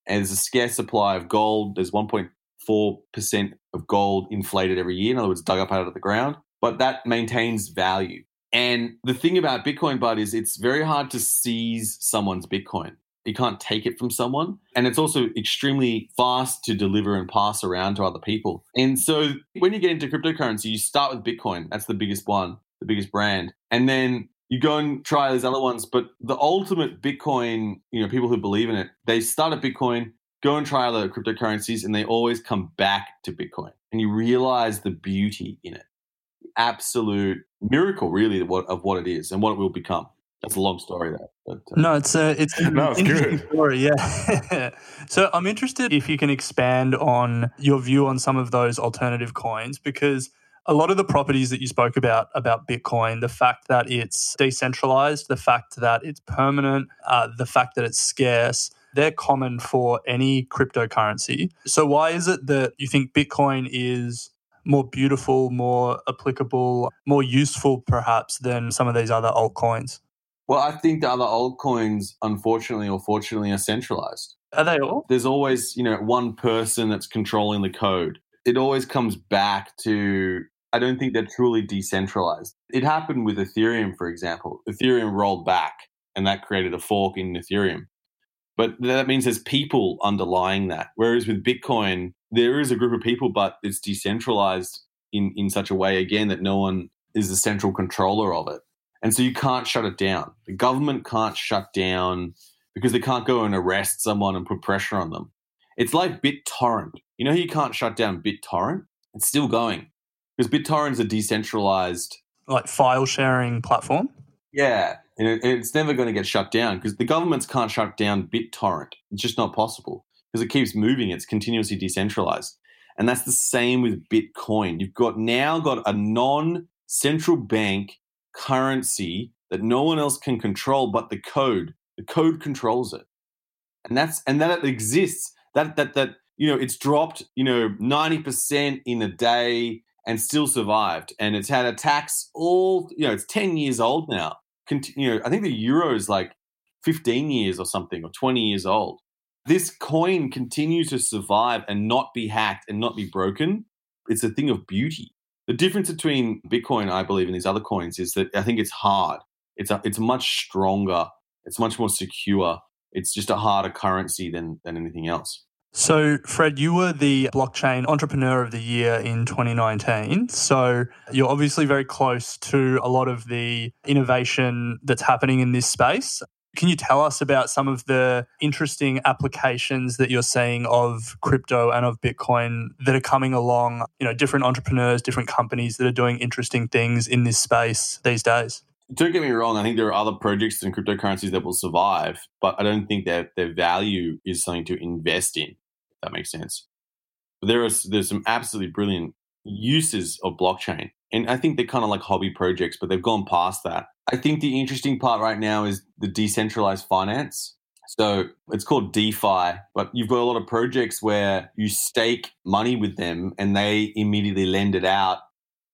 Speaker 7: and there's a scarce supply of gold. There's 1.4% of gold inflated every year. In other words, dug up out of the ground, but that maintains value. And the thing about Bitcoin, Bud, is it's very hard to seize someone's Bitcoin. You can't take it from someone. And it's also extremely fast to deliver and pass around to other people. And so when you get into cryptocurrency, you start with Bitcoin. That's the biggest one, the biggest brand. And then you go and try these other ones. But the ultimate Bitcoin, you know, people who believe in it, they start at Bitcoin, go and try other cryptocurrencies, and they always come back to Bitcoin. And you realize the beauty in it. The absolute miracle, really, of what it is and what it will become. That's a long story, there. But,
Speaker 6: uh, no, it's a it's an
Speaker 5: no, it's
Speaker 6: interesting
Speaker 5: good.
Speaker 6: story. Yeah. so I'm interested if you can expand on your view on some of those alternative coins because a lot of the properties that you spoke about about Bitcoin, the fact that it's decentralized, the fact that it's permanent, uh, the fact that it's scarce, they're common for any cryptocurrency. So why is it that you think Bitcoin is more beautiful, more applicable, more useful perhaps than some of these other altcoins?
Speaker 7: Well, I think the other altcoins, unfortunately or fortunately, are centralized.
Speaker 6: Are they all?
Speaker 7: There's always, you know, one person that's controlling the code. It always comes back to I don't think they're truly decentralized. It happened with Ethereum, for example. Ethereum rolled back and that created a fork in Ethereum. But that means there's people underlying that. Whereas with Bitcoin, there is a group of people, but it's decentralized in, in such a way, again, that no one is the central controller of it. And so you can't shut it down. The government can't shut down because they can't go and arrest someone and put pressure on them. It's like BitTorrent. You know, you can't shut down BitTorrent. It's still going because BitTorrent is a decentralized,
Speaker 6: like file sharing platform.
Speaker 7: Yeah, and it's never going to get shut down because the governments can't shut down BitTorrent. It's just not possible because it keeps moving. It's continuously decentralized, and that's the same with Bitcoin. You've got now got a non-central bank currency that no one else can control but the code. The code controls it, and that's and that it exists. That that that you know it's dropped you know ninety percent in a day and still survived, and it's had attacks all you know. It's ten years old now you know, I think the euro is like 15 years or something, or 20 years old. This coin continues to survive and not be hacked and not be broken. It's a thing of beauty. The difference between Bitcoin, I believe, and these other coins is that I think it's hard. It's a, it's much stronger. It's much more secure. It's just a harder currency than than anything else.
Speaker 6: So, Fred, you were the blockchain entrepreneur of the year in 2019. So, you're obviously very close to a lot of the innovation that's happening in this space. Can you tell us about some of the interesting applications that you're seeing of crypto and of Bitcoin that are coming along? You know, different entrepreneurs, different companies that are doing interesting things in this space these days.
Speaker 7: Don't get me wrong. I think there are other projects and cryptocurrencies that will survive, but I don't think that their value is something to invest in that makes sense. But there is there's some absolutely brilliant uses of blockchain. And I think they're kind of like hobby projects, but they've gone past that. I think the interesting part right now is the decentralized finance. So it's called DeFi, but you've got a lot of projects where you stake money with them and they immediately lend it out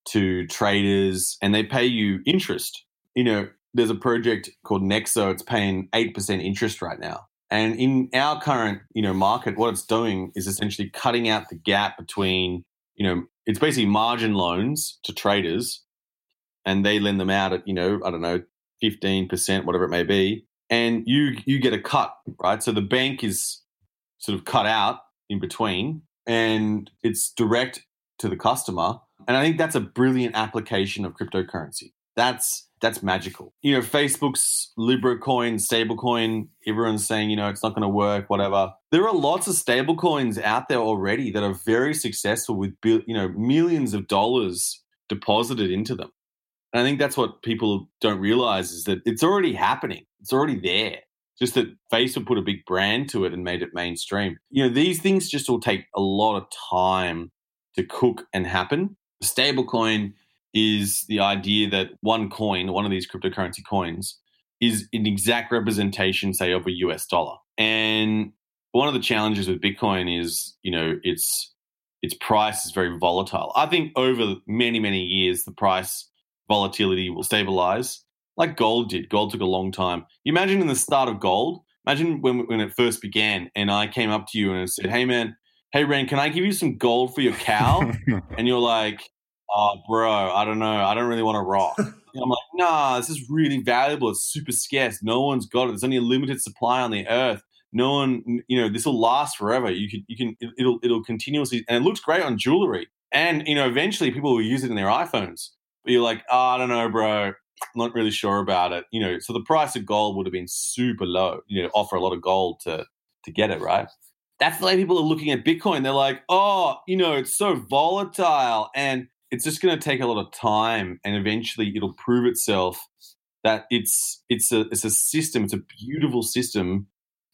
Speaker 7: to traders and they pay you interest. You know, there's a project called Nexo, it's paying 8% interest right now. And in our current, you know, market, what it's doing is essentially cutting out the gap between, you know, it's basically margin loans to traders, and they lend them out at, you know, I don't know, fifteen percent, whatever it may be, and you you get a cut, right? So the bank is sort of cut out in between, and it's direct to the customer. And I think that's a brilliant application of cryptocurrency. That's that's magical. You know, Facebook's Libra coin, stablecoin, everyone's saying, you know, it's not going to work, whatever. There are lots of stablecoins out there already that are very successful with, you know, millions of dollars deposited into them. And I think that's what people don't realize is that it's already happening. It's already there. Just that Facebook put a big brand to it and made it mainstream. You know, these things just will take a lot of time to cook and happen. Stablecoin is the idea that one coin, one of these cryptocurrency coins, is an exact representation, say, of a US dollar. And one of the challenges with Bitcoin is, you know, its its price is very volatile. I think over many, many years, the price volatility will stabilize, like gold did. Gold took a long time. You imagine in the start of gold, imagine when when it first began, and I came up to you and I said, "Hey, man." Hey Ren, can I give you some gold for your cow? and you're like, oh, bro, I don't know. I don't really want to rock. I'm like, nah, this is really valuable. It's super scarce. No one's got it. There's only a limited supply on the earth. No one, you know, this will last forever. You can, you can, it'll, it'll continuously, and it looks great on jewelry. And you know, eventually people will use it in their iPhones. But you're like, oh, I don't know, bro. I'm not really sure about it. You know, so the price of gold would have been super low. You know, offer a lot of gold to to get it right. That's the way people are looking at Bitcoin. They're like, oh, you know, it's so volatile and it's just going to take a lot of time, and eventually it'll prove itself that it's it's a it's a system. It's a beautiful system,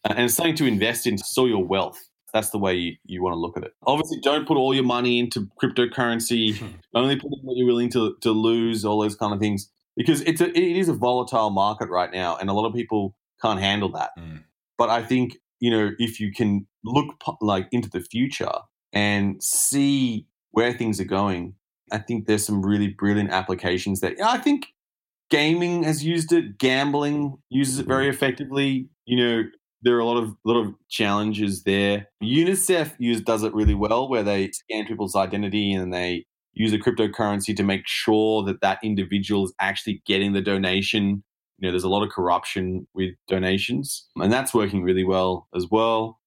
Speaker 7: and it's something to invest in to store your wealth. That's the way you, you want to look at it. Obviously, don't put all your money into cryptocurrency. Only put what you're willing to to lose. All those kind of things, because it's a it is a volatile market right now, and a lot of people can't handle that. Mm. But I think you know if you can look like into the future and see where things are going I think there's some really brilliant applications that I think gaming has used it, gambling uses it very mm-hmm. effectively. You know, there are a lot of lot of challenges there. UNICEF use, does it really well, where they scan people's identity and they use a cryptocurrency to make sure that that individual is actually getting the donation. You know, there's a lot of corruption with donations, and that's working really well as well.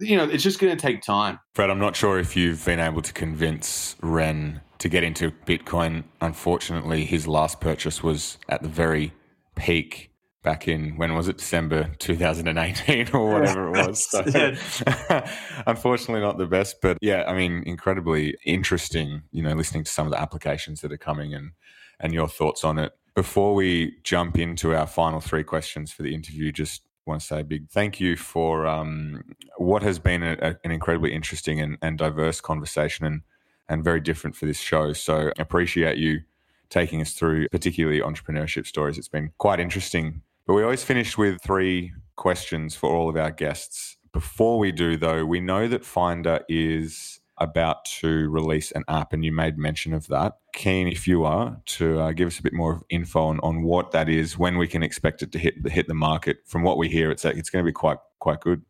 Speaker 7: You know, it's just going to take time.
Speaker 5: Fred, I'm not sure if you've been able to convince Ren to get into Bitcoin. Unfortunately, his last purchase was at the very peak back in when was it December 2018 or whatever it was. So, unfortunately, not the best, but yeah, I mean, incredibly interesting. You know, listening to some of the applications that are coming and and your thoughts on it. Before we jump into our final three questions for the interview, just want to say a big thank you for um, what has been a, a, an incredibly interesting and, and diverse conversation and and very different for this show. So appreciate you taking us through particularly entrepreneurship stories. It's been quite interesting. But we always finish with three questions for all of our guests. Before we do, though, we know that Finder is about to release an app, and you made mention of that. Keen, if you are, to uh, give us a bit more info on, on what that is, when we can expect it to hit the, hit the market. From what we hear, it's it's going to be quite quite good.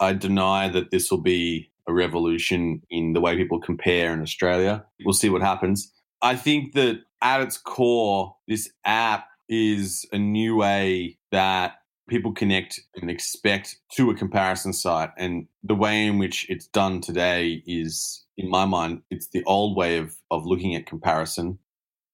Speaker 7: I deny that this will be a revolution in the way people compare in Australia. We'll see what happens. I think that at its core, this app is a new way that people connect and expect to a comparison site. And the way in which it's done today is, in my mind, it's the old way of, of looking at comparison.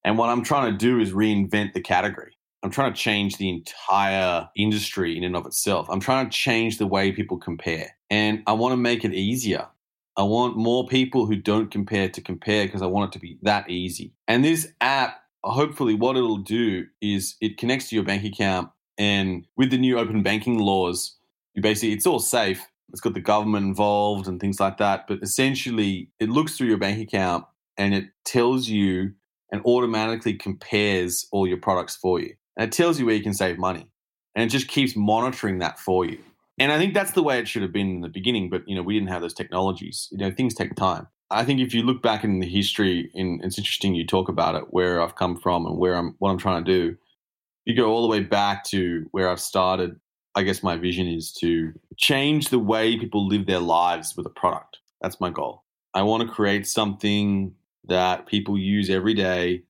Speaker 7: And what I'm trying to do is reinvent the category. I'm trying to change the entire industry in and of itself. I'm trying to change the way people compare. And I want to make it easier. I want more people who don't compare to compare because I want it to be that easy. And this app, hopefully, what it'll do is it connects to your bank account. And with the new open banking laws, you basically, it's all safe. It's got the government involved and things like that. But essentially, it looks through your bank account and it tells you and automatically compares all your products for you. And it tells you where you can save money. And it just keeps monitoring that for you. And I think that's the way it should have been in the beginning, but you know, we didn't have those technologies. You know, things take time. I think if you look back in the history, and it's interesting you talk about it, where I've come from and where I'm, what I'm trying to do. You go all the way back to where I've started. I guess my vision is to change the way people live their lives with a product. That's my goal. I want to create something that people use every day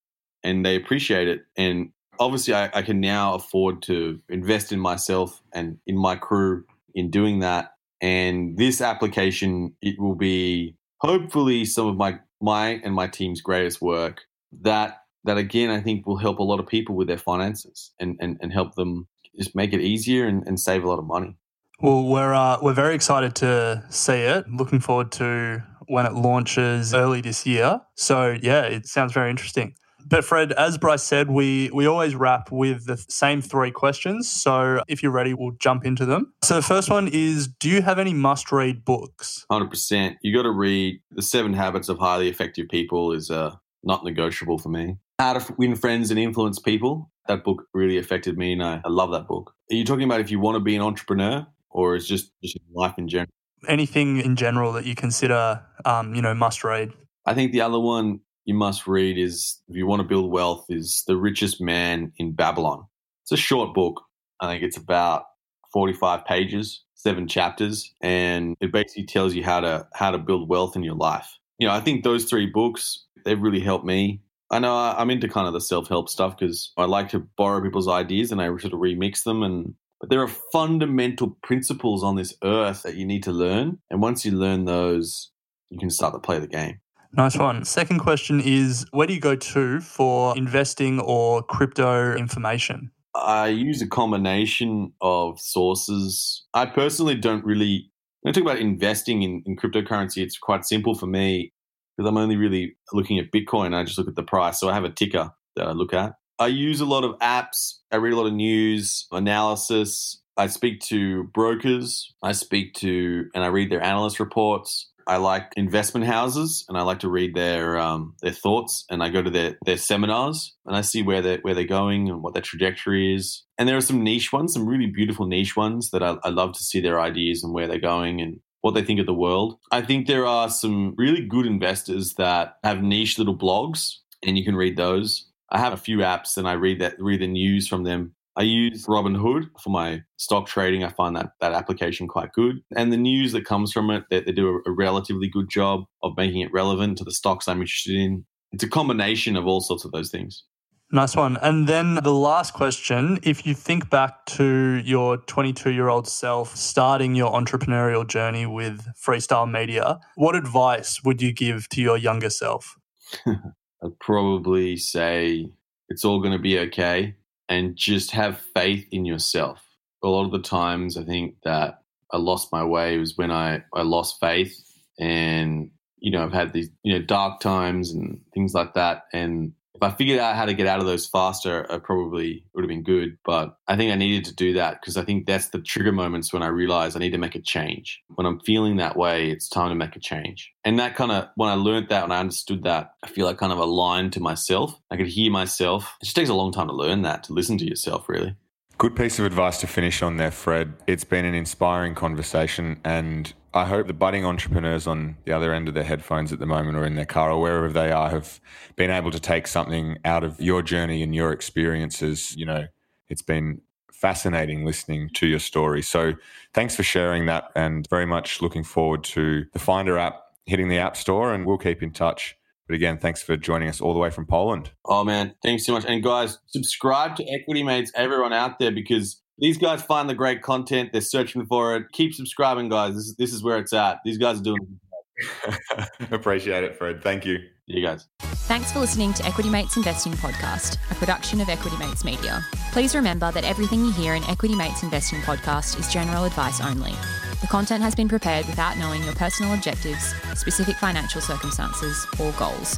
Speaker 7: and they appreciate it. And obviously, I, I can now afford to invest in myself and in my crew in doing that. And this application, it will be hopefully some of my my and my team's greatest work that that again I think will help a lot of people with their finances and and, and help them just make it easier and, and save a lot of money.
Speaker 6: Well, we're uh, we're very excited to see it. Looking forward to when it launches early this year. So yeah, it sounds very interesting. But Fred, as Bryce said, we we always wrap with the same three questions. So if you're ready, we'll jump into them. So the first one is: Do you have any must-read books?
Speaker 7: Hundred percent. You got to read the Seven Habits of Highly Effective People. Is uh, not negotiable for me. How to Win Friends and Influence People. That book really affected me, and I, I love that book. Are you talking about if you want to be an entrepreneur, or is just just life in general?
Speaker 6: Anything in general that you consider, um, you know, must read.
Speaker 7: I think the other one you must read is if you want to build wealth is The Richest Man in Babylon. It's a short book. I think it's about 45 pages, seven chapters, and it basically tells you how to how to build wealth in your life. You know, I think those three books they've really helped me. I know I'm into kind of the self help stuff because I like to borrow people's ideas and I sort of remix them and but there are fundamental principles on this earth that you need to learn. And once you learn those, you can start to play the game.
Speaker 6: Nice one. Second question is where do you go to for investing or crypto information?
Speaker 7: I use a combination of sources. I personally don't really, when I talk about investing in, in cryptocurrency, it's quite simple for me because I'm only really looking at Bitcoin. I just look at the price. So I have a ticker that I look at. I use a lot of apps. I read a lot of news, analysis. I speak to brokers. I speak to, and I read their analyst reports. I like investment houses and I like to read their um, their thoughts and I go to their, their seminars and I see where they're where they're going and what their trajectory is. And there are some niche ones, some really beautiful niche ones that I, I love to see their ideas and where they're going and what they think of the world. I think there are some really good investors that have niche little blogs and you can read those. I have a few apps and I read that read the news from them. I use Robinhood for my stock trading. I find that that application quite good. And the news that comes from it, they, they do a, a relatively good job of making it relevant to the stocks I'm interested in. It's a combination of all sorts of those things.
Speaker 6: Nice one. And then the last question if you think back to your 22 year old self starting your entrepreneurial journey with freestyle media, what advice would you give to your younger self?
Speaker 7: I'd probably say it's all going to be okay and just have faith in yourself. A lot of the times, I think that I lost my way was when I, I lost faith and you know, I've had these, you know, dark times and things like that. And if I figured out how to get out of those faster, I probably would have been good. But I think I needed to do that because I think that's the trigger moments when I realize I need to make a change. When I'm feeling that way, it's time to make a change. And that kind of, when I learned that, when I understood that, I feel like kind of aligned to myself. I could hear myself. It just takes a long time to learn that, to listen to yourself, really.
Speaker 5: Good piece of advice to finish on there, Fred. It's been an inspiring conversation, and I hope the budding entrepreneurs on the other end of their headphones at the moment or in their car or wherever they are have been able to take something out of your journey and your experiences. You know, it's been fascinating listening to your story. So thanks for sharing that and very much looking forward to the Finder app hitting the App Store, and we'll keep in touch. But again, thanks for joining us all the way from Poland.
Speaker 7: Oh man, thanks so much. And guys, subscribe to Equity Mates, everyone out there, because these guys find the great content. They're searching for it. Keep subscribing, guys. This is, this is where it's at. These guys are doing
Speaker 5: Appreciate it, Fred. Thank you.
Speaker 7: You guys.
Speaker 8: Thanks for listening to Equity Mates Investing Podcast, a production of Equity Mates Media. Please remember that everything you hear in Equity Mates Investing Podcast is general advice only. The content has been prepared without knowing your personal objectives, specific financial circumstances, or goals.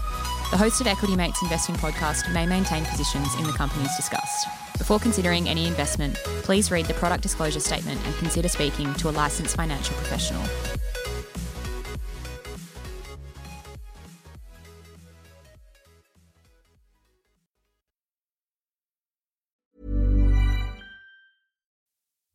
Speaker 8: The host of Equity Mates Investing Podcast may maintain positions in the companies discussed. Before considering any investment, please read the product disclosure statement and consider speaking to a licensed financial professional.